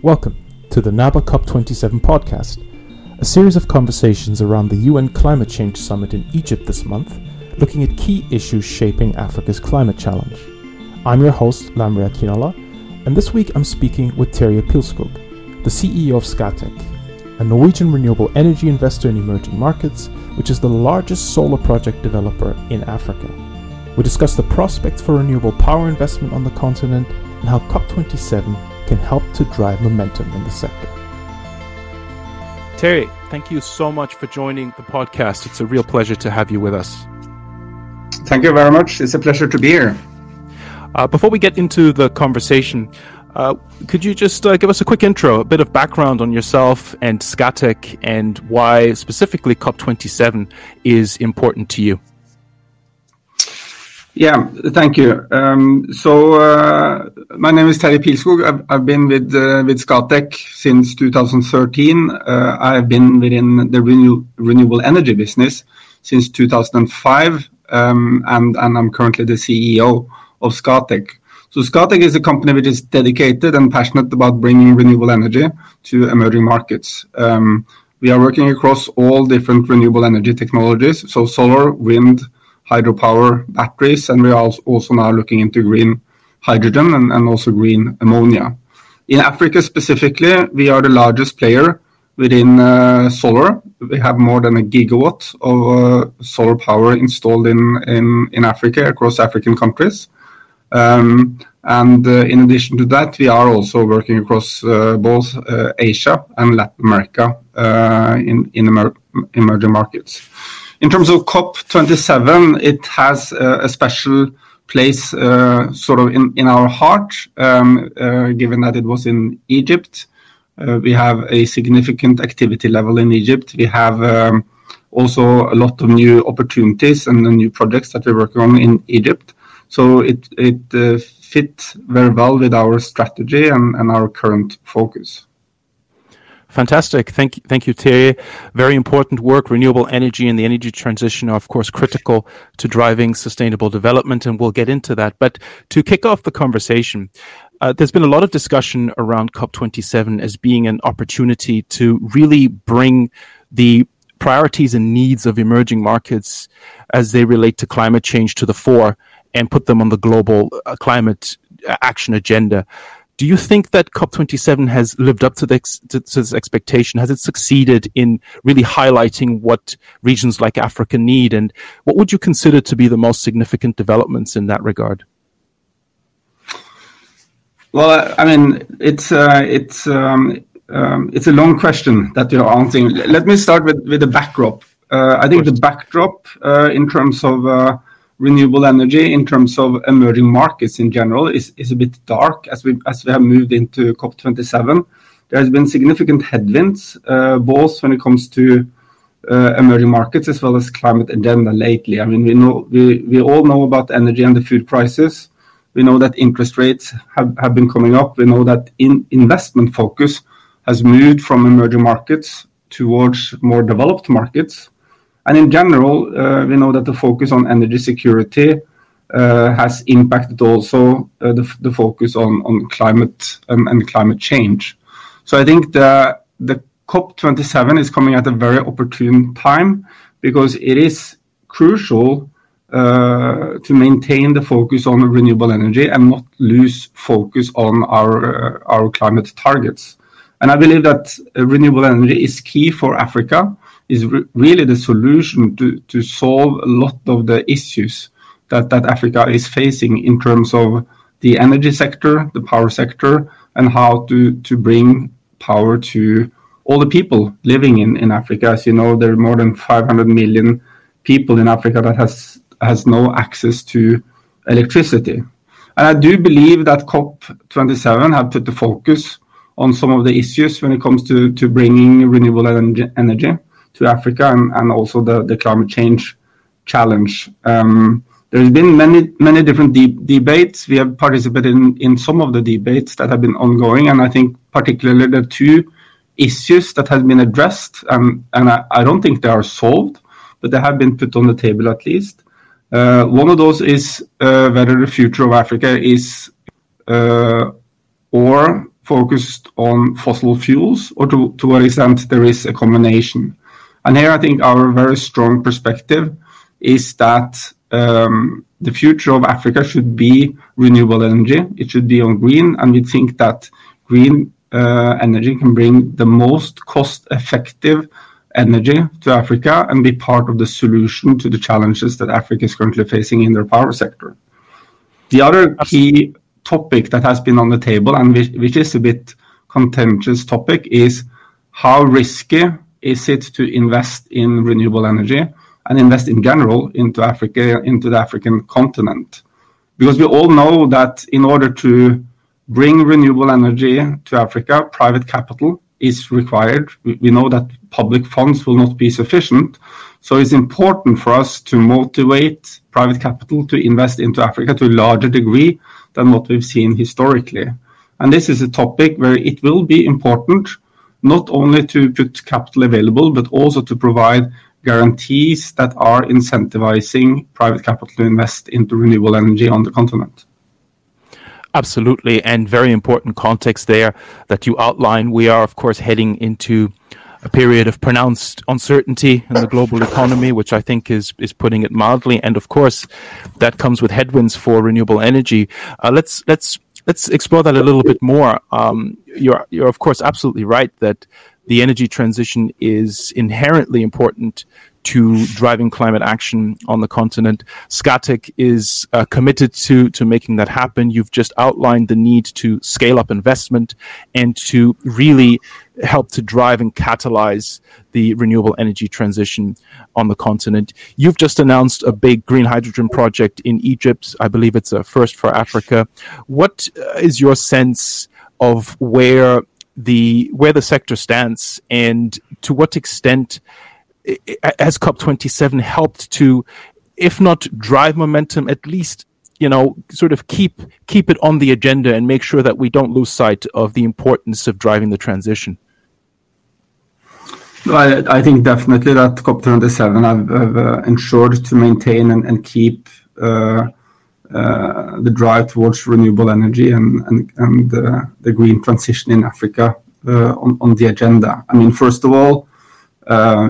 Welcome to the NABA COP27 podcast, a series of conversations around the UN Climate Change Summit in Egypt this month, looking at key issues shaping Africa's climate challenge. I'm your host, Lanre Akinola, and this week I'm speaking with Terje Pilskog, the CEO of Scatec, a Norwegian renewable energy investor in emerging markets, which is the largest solar project developer in Africa. We discuss the prospects for renewable power investment on the continent and how COP27 can help to drive momentum in the sector. Terje, thank you so much for joining the podcast. It's a real pleasure to have you with us. Thank you very much. It's a pleasure to be here. Uh, before we get into the conversation, uh, could you just uh, give us a quick intro, a bit of background on yourself and Scatec, and why specifically COP27 is important to you? Yeah, thank you. Um, so uh, my name is Terje Pilskog. I've, been with uh, with Scatec since 2013. Uh, I've been within the renewable energy business since 2005, um, and, I'm currently the CEO of Scatec. So Scatec is a company which is dedicated and passionate about bringing renewable energy to emerging markets. Um, we are working across all different renewable energy technologies, so solar, wind, hydropower batteries, and we are also now looking into green hydrogen and also green ammonia. In Africa specifically, we are the largest player within uh, solar. We have more than a gigawatt of uh, solar power installed in Africa, across African countries. Um, and uh, In addition to that, we are also working across both Asia and Latin America in emerging markets. In terms of COP27, it has a special place uh, sort of in our heart, um, uh, given that it was in Egypt. Uh, we have a significant activity level in Egypt. We have um, also a lot of new opportunities and new projects that we're working on in Egypt. So It fits very well with our strategy and our current focus. Fantastic. Thank you, thank you, Terje. Very important work. Renewable energy and the energy transition are, of course, critical to driving sustainable development, and we'll get into that. But to kick off the conversation, uh, there's been a lot of discussion around COP27 as being an opportunity to really bring the priorities and needs of emerging markets as they relate to climate change to the fore and put them on the global uh, climate action agenda. Do you think that COP27 has lived up to, the, to, to this expectation? Has it succeeded in really highlighting what regions like Africa need? And what would you consider to be the most significant developments in that regard? Well, I mean, it's uh, it's um, um, it's a long question that you're answering. Let me start with with the backdrop. Uh, I think the backdrop uh, in terms of uh, renewable energy in terms of emerging markets in general is, a bit dark as we have moved into COP27. There has been significant headwinds, uh, both when it comes to uh, emerging markets as well as climate agenda lately. I mean, we all know about energy and the food prices. We know that interest rates have, been coming up. We know that in investment focus has moved from emerging markets towards more developed markets. And in general, uh, we know that the focus on energy security uh, has impacted also uh, the, focus on, climate and, and climate change. So I think the the COP27 is coming at a very opportune time because it is crucial to maintain the focus on renewable energy and not lose focus on our climate targets. And I believe that renewable energy is key for Africa is re really the solution to, to solve a lot of the issues that, that Africa is facing in terms of the energy sector, the power sector, and how to, to bring power to all the people living in, in Africa. As you know, there are more than 500 million people in Africa that has, has no access to electricity. And I do believe that COP27 have put the focus on some of the issues when it comes to, to bringing renewable energy to Africa and, and also the, the climate change challenge. Um, there's been many many different de debates. We have participated in, in some of the debates that have been ongoing, and I think particularly the two issues that have been addressed, um, and I, I, don't think they are solved, but they have been put on the table at least. Uh, one of those is uh, whether the future of Africa is uh, or focused on fossil fuels, or to what extent there is a combination. And here, I think our very strong perspective is that um, the future of Africa should be renewable energy. It should be on green, and we think that green uh, energy can bring the most cost-effective energy to Africa and be part of the solution to the challenges that Africa is currently facing in their power sector. The other key topic that has been on the table, and which is a bit contentious topic, is how risky is it to invest in renewable energy and invest in general into Africa, into the African continent? Because we all know that in order to bring renewable energy to Africa, private capital is required. We know that public funds will not be sufficient. So it's important for us to motivate private capital to invest into Africa to a larger degree than what we've seen historically. And this is a topic where it will be important not only to put capital available, but also to provide guarantees that are incentivizing private capital to invest into renewable energy on the continent. Absolutely. And very important context there that you outline. We are, of course, heading into a period of pronounced uncertainty in the global economy, which I think is is putting it mildly. And of course, that comes with headwinds for renewable energy. Uh, let's let's let's explore that a little bit more. Um, you're you're of course absolutely right that the energy transition is inherently important to driving climate action on the continent. Scatec is uh, committed to to making that happen. You've just outlined the need to scale up investment and to really help to drive and catalyze the renewable energy transition on the continent. You've just announced a big green hydrogen project in Egypt. I believe it's a first for Africa. What uh, your sense of where the where the sector stands and to what extent has COP27 helped to, if not drive momentum, at least you know sort of keep keep it on the agenda and make sure that we don't lose sight of the importance of driving the transition? I, think definitely that COP27 have, uh, ensured to maintain and, keep uh, uh, the drive towards renewable energy and, the green transition in Africa on, the agenda. I mean, first of all,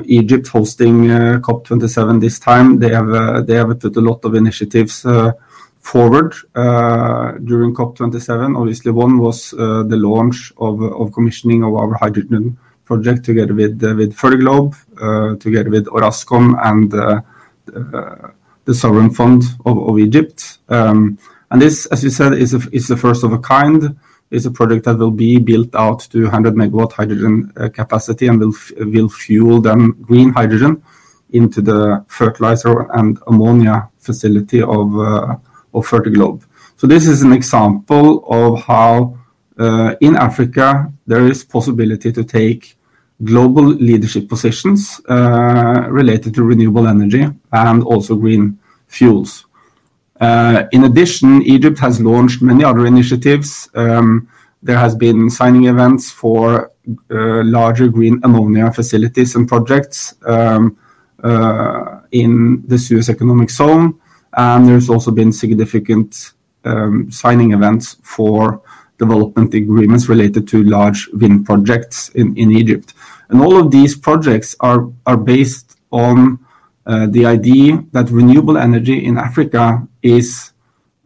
Egypt hosting uh, COP27 this time. They have they have put a lot of initiatives forward during COP27. Obviously, one was the launch of of commissioning of our hydrogen project together with with Fertiglobe, together with Orascom and the sovereign fund of, Egypt. Um, and this, as you said, is the first of a kind is a project that will be built out to 100 megawatt hydrogen uh, capacity and will will fuel then green hydrogen into the fertilizer and ammonia facility of uh, Fertiglobe. So this is an example of how uh, in Africa there is possibility to take global leadership positions uh, related to renewable energy and also green fuels. Uh, in addition, Egypt has launched many other initiatives. Um, there has been signing events for uh, larger green ammonia facilities and projects um, in the Suez Economic Zone, and there's also been significant um, signing events for development agreements related to large wind projects in Egypt. And all of these projects are are based on uh, the idea that renewable energy in Africa is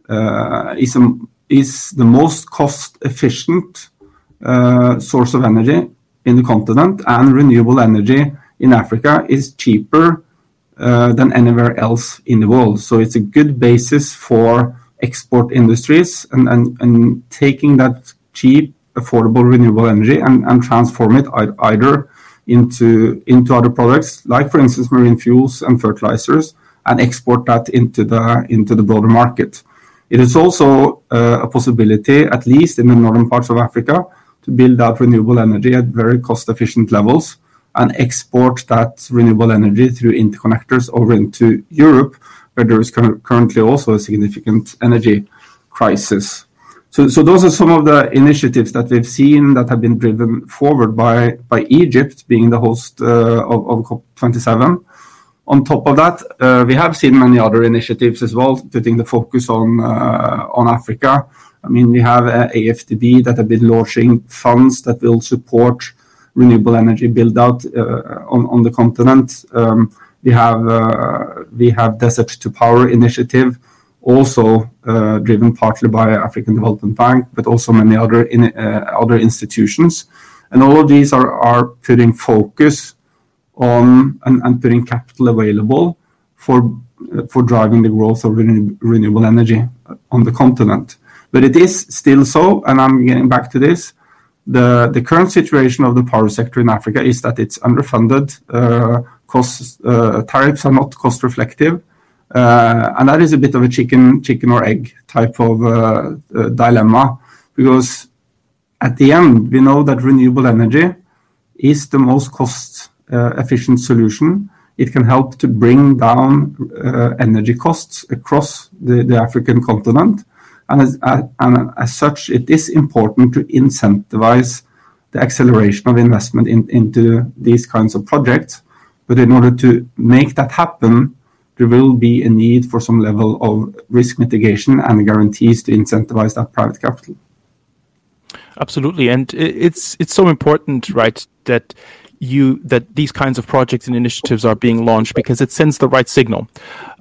uh, the most cost-efficient uh, source of energy in the continent, and renewable energy in Africa is cheaper than anywhere else in the world. So it's a good basis for export industries and and, and taking that cheap, affordable renewable energy and transform it either into other products, like for instance, marine fuels and fertilizers, and export that into the broader market. It is also uh, a possibility, at least in the northern parts of Africa, to build out renewable energy at very cost-efficient levels and export that renewable energy through interconnectors over into Europe, where there is currently also a significant energy crisis. Those are some of the initiatives that we've seen that have been driven forward by, Egypt being the host uh, of, of COP27. On top of that, uh, we have seen many other initiatives as well, putting the focus on uh, Africa. I mean, we have AFDB that have been launching funds that will support renewable energy build-out on the continent. We have Desert to Power initiative, also uh, driven partly by African Development Bank, but also many other uh, institutions. And all of these are putting focus on and putting capital available for uh, driving the growth of renewable energy on the continent. But it is still so, and I'm getting back to this, the current situation of the power sector in Africa is that it's underfunded. Tariffs are not cost-reflective. Uh, and that is a bit of a chicken or egg type of uh, uh, dilemma because at the end, we know that renewable energy is the most cost-efficient solution. It can help to bring down energy costs across the African continent. And as such, it is important to incentivize the acceleration of investment into these kinds of projects. But in order to make that happen, there will be a need for some level of risk mitigation and guarantees to incentivize that private capital. Absolutely. And it's it's so important, right, that you that these kinds of projects and initiatives are being launched because it sends the right signal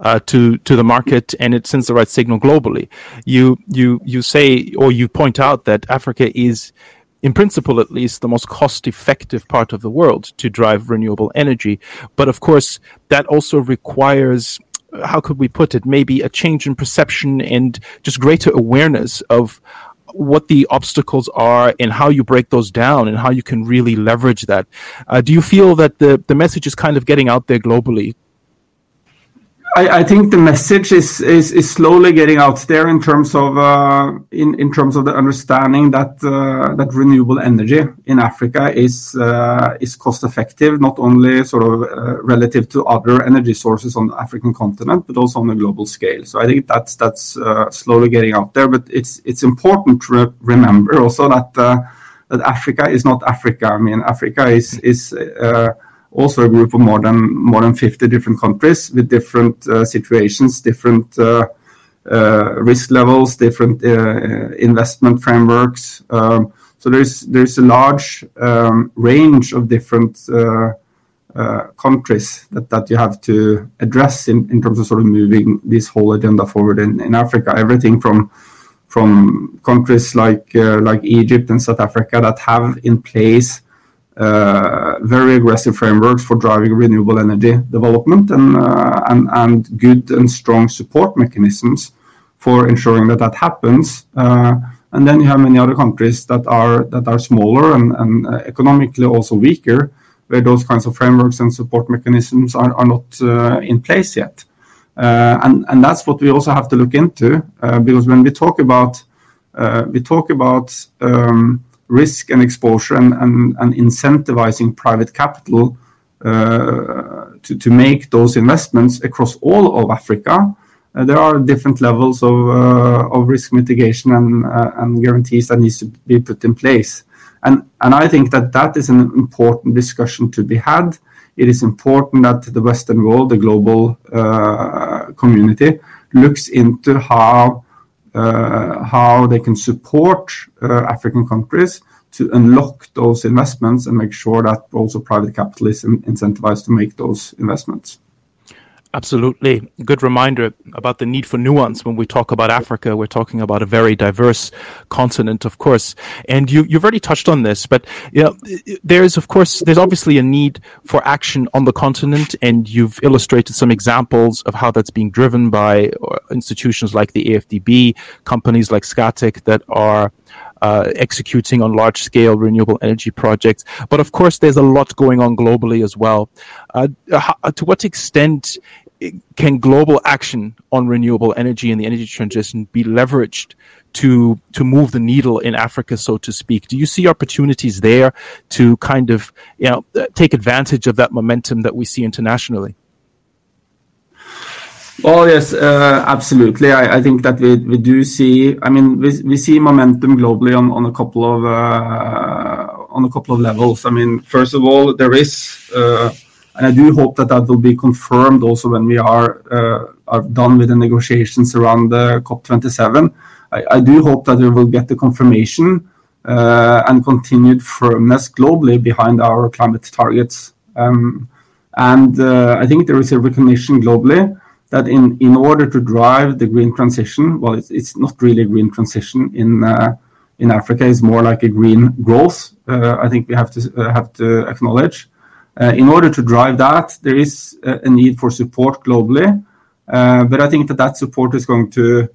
uh, to to the market, and it sends the right signal globally. You you you say, or you point out that Africa is, in principle at least, the most cost-effective part of the world to drive renewable energy. But of course, that also requires, how could we put it, maybe a change in perception and just greater awareness of what the obstacles are and how you break those down and how you can really leverage that. Uh, do you feel that the message is kind of getting out there globally? I think the message is slowly getting out there in terms of uh, the understanding uh, that renewable energy in Africa is uh, cost-effective, not only sort of relative to other energy sources on the African continent, but also on a global scale. So I think that's slowly getting out there. But it's it's important to remember also that Africa is not Africa. I mean, Africa is also a group of more than 50 different countries with different uh, situations, different uh, uh, risk levels, different investment frameworks. Um, so there's a large um, range of different countries that you have to address in terms of sort of moving this whole agenda forward in Africa. Everything from countries like Egypt and South Africa that have in place Uh, very aggressive frameworks for driving renewable energy development uh, and and good and strong support mechanisms for ensuring that that happens. Uh, and then you have many other countries that are that are smaller and uh, economically also weaker, where those kinds of frameworks and support mechanisms are not in place yet. And, and that's what we also have to look into because when we talk about um, risk and exposure and incentivizing private capital uh, to make those investments across all of Africa, uh, there are different levels of uh, risk mitigation and guarantees that need to be put in place. And, and I think that that is an important discussion to be had. It is important that the Western world, the global community, looks into how Uh, they can support uh, African countries to unlock those investments and make sure that also private capital is incentivized to make those investments. Absolutely. Good reminder about the need for nuance when we talk about Africa. We're talking about a very diverse continent, of course. And You've already touched on this, but there's of course, there's obviously a need for action on the continent, and you've illustrated some examples of how that's being driven by institutions like the AFDB, companies like Scatec that are uh, executing on large-scale renewable energy projects. But of course, there's a lot going on globally as well. Uh, to what extent can global action on renewable energy and the energy transition be leveraged to to move the needle in Africa, so to speak? Do you see opportunities there to kind of you know take advantage of that momentum that we see internationally? Oh yes, uh, absolutely. I think that we we do see, I mean, we we see momentum globally on uh, a couple of levels. I mean, first of all, there is, uh, and I do hope that that will be confirmed also when we are uh, done with the negotiations around the COP27. I do hope that we will get the confirmation uh, and continued firmness globally behind our climate targets. Um, and uh, I think there is a recognition globally that in order to drive the green transition, well, it's not really a green transition in Africa, it's more like a green growth, I think we have to acknowledge. Uh, in order to drive that, there is uh, a need for support globally. Uh, but I think that that support is going to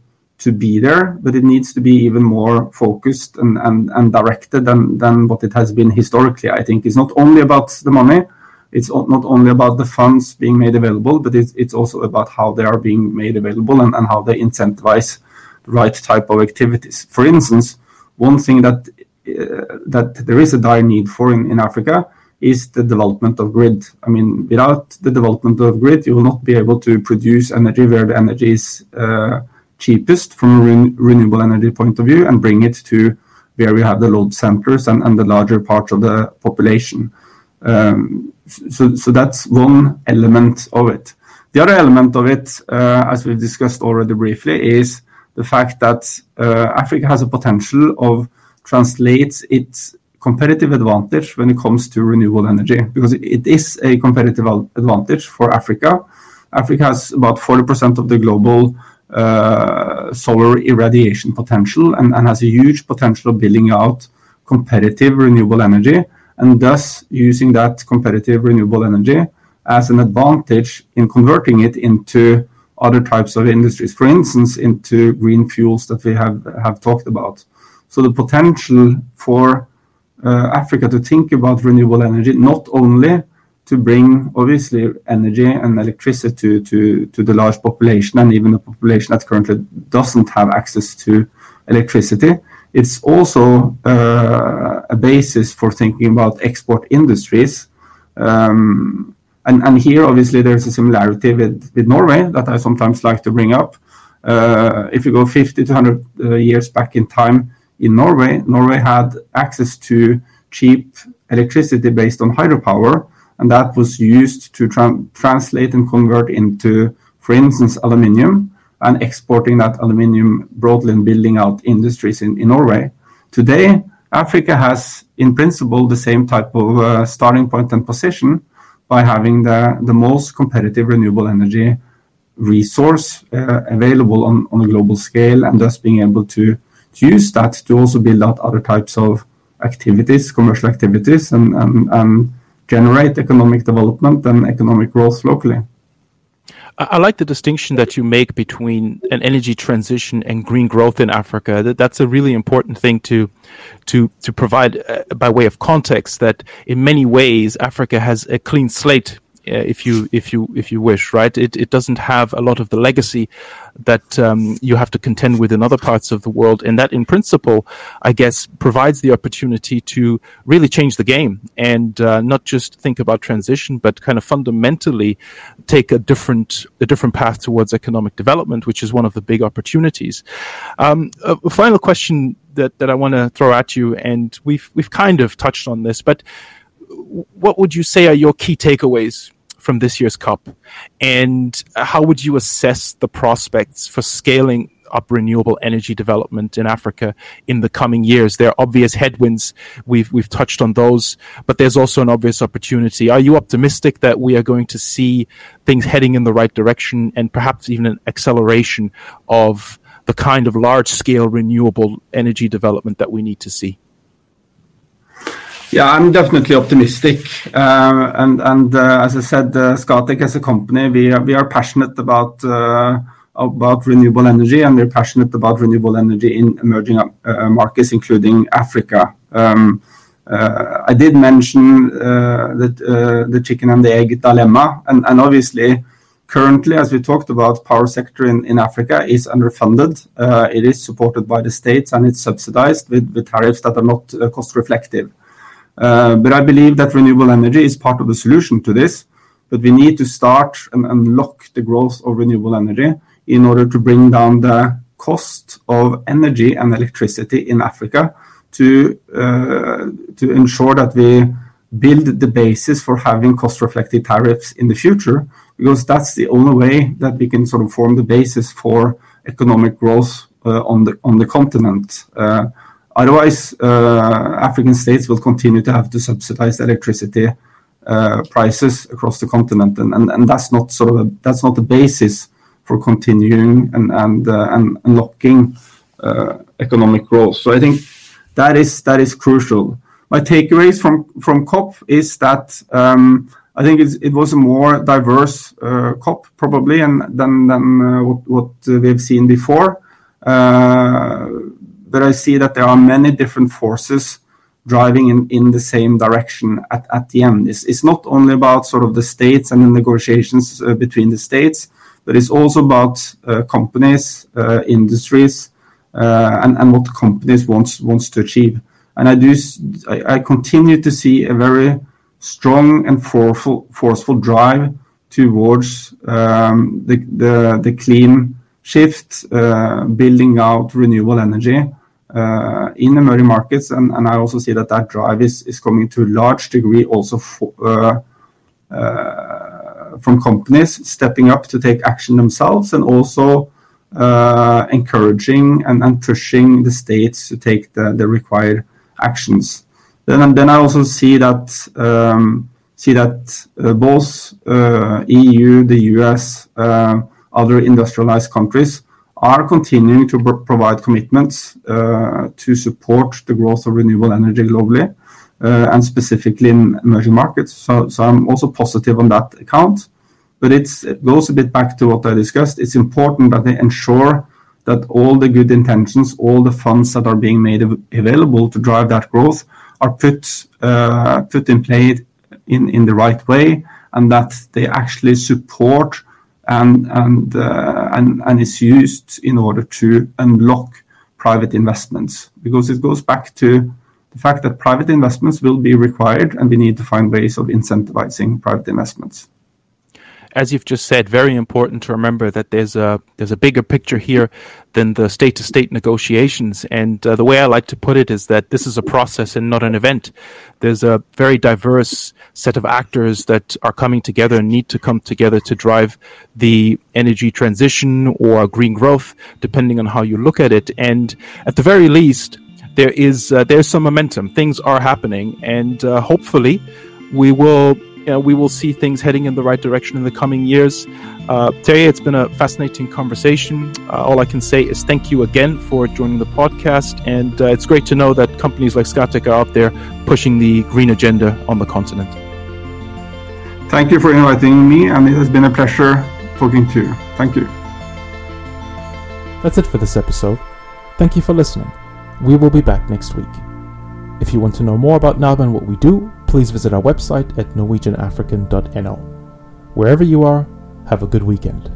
be there, but it needs to be even more focused and directed than what it has been historically. I think it's not only about the money, it's not only about the funds being made available, but it's also about how they are being made available and how they incentivize the right type of activities. For instance, one thing that there is a dire need for in Africa is the development of grid. I mean, without the development of grid, you will not be able to produce energy where the energy is uh, cheapest from a renewable energy point of view and bring it to where we have the load centers and the larger parts of the population. Um, so that's one element of it. The other element of it, uh, as we've discussed already briefly, is the fact that uh, Africa has a potential of translates its competitive advantage when it comes to renewable energy, because it is a competitive advantage for Africa. Africa has about 40% of the global uh, solar irradiation potential and has a huge potential of building out competitive renewable energy, and thus using that competitive renewable energy as an advantage in converting it into other types of industries, for instance, into green fuels that we have talked about. So the potential for Uh, Africa to think about renewable energy, not only to bring, obviously, energy and electricity to to the large population and even the population that currently doesn't have access to electricity, it's also uh, a basis for thinking about export industries. Um, and and here, obviously, there's a similarity with with Norway that I sometimes like to bring up. Uh, if you go 50 to 100 years back in time in Norway Norway had access to cheap electricity based on hydropower, and that was used to translate and convert into, for instance, aluminum, and exporting that aluminum broadly and building out industries in in Norway. Today, Africa has, in principle, the same type of uh, starting point and position by having the the most competitive renewable energy resource uh, available on a global scale, and thus being able to use that to also build out other types of activities, commercial activities, and generate economic development and economic growth locally. I like the distinction that you make between an energy transition and green growth in Africa. That's a really important thing to provide uh, by way of context, that in many ways, Africa has a clean slate, Uh, if you if you if you wish, right? It it doesn't have a lot of the legacy that um, you have to contend with in other parts of the world. And that, in principle, I guess, provides the opportunity to really change the game and uh, not just think about transition, but kind of fundamentally take a different a different path towards economic development, which is one of the big opportunities. Um, a final question that that I want to throw at you, and we've we've kind of touched on this, but what would you say are your key takeaways from this year's COP? And how would you assess the prospects for scaling up renewable energy development in Africa in the coming years? There are obvious headwinds. We've We've touched on those, but there's also an obvious opportunity. Are you optimistic that we are going to see things heading in the right direction and perhaps even an acceleration of the kind of large-scale renewable energy development that we need to see? Yeah, I'm definitely optimistic. Uh, and uh, as I said, uh, Scatec as a company, we are passionate about renewable energy, and we're passionate about renewable energy in emerging markets, including Africa. Um, I did mention the chicken and the egg dilemma, and obviously, currently, as we talked about, power sector in Africa is underfunded. It is supported by the states, and it's subsidized with tariffs that are not cost Uh, reflective. I believe that renewable energy is part of the solution to this, but we need to start and unlock the growth of renewable energy in order to bring down the cost of energy and electricity in Africa to uh, ensure that we build the basis for having cost-reflective tariffs in the future, because that's the only way that we can sort of form the basis for economic growth uh, on the on the continent. Otherwise, African states will continue to have to subsidize electricity prices across the continent, and, that's not the basis for continuing and and unlocking economic growth. So I think that is that is crucial. My takeaways from COP is that um, I think it was a more diverse uh, COP probably and than uh, what we've seen before. But I see that there are many different forces driving in, in the same direction at, at the end. It's, it's not only about sort of the states and the negotiations uh, between the states, but it's also about uh, companies, uh, industries, uh, and, and what companies wants wants to achieve. And I do I, I continue to see a very strong and forceful forceful drive towards um, the, the the clean shift, uh, building out renewable energy in the emerging markets. And, I also see that that drive is, coming to a large degree also uh, uh, from companies stepping up to take action themselves and also uh, encouraging and, pushing the states to take the, required actions. Then, I also see that um, uh, both uh, EU, the US, other industrialized countries are continuing to provide commitments uh, to support the growth of renewable energy globally, uh, and specifically in emerging markets. I'm also positive on that account. But it goes a bit back to what I discussed. It's important that they ensure that all the good intentions, all the funds that are being made available to drive that growth are put uh, in play in the right way, and that they actually support and and uh, and and is used in order to unlock private investments. Because it goes back to the fact that private investments will be required and we need to find ways of incentivizing private investments as you've just said, very important to remember that there's a there's a bigger picture here than the state to state negotiations. And uh, the way I like to put it is that this is a process and not an event. There's a very diverse set of actors that are coming together and need to come together to drive the energy transition or green growth, depending on how you look at it. And at the very least, there is uh, there's some momentum. Things are happening, and uh, hopefully, we will uh, we will see things heading in the right direction in the coming years. Uh, Terje, it's been a fascinating conversation. Uh, all I can say is thank you again for joining the podcast, and uh, it's great to know that companies like Scatec are out there pushing the green agenda on the continent. Thank you for inviting me, and it has been a pleasure talking to you. Thank you. That's it for this episode. Thank you for listening. We will be back next week. If you want to know more about NAB and what we do, please visit our website at norwegianafrican.no. Wherever you are, have a good weekend.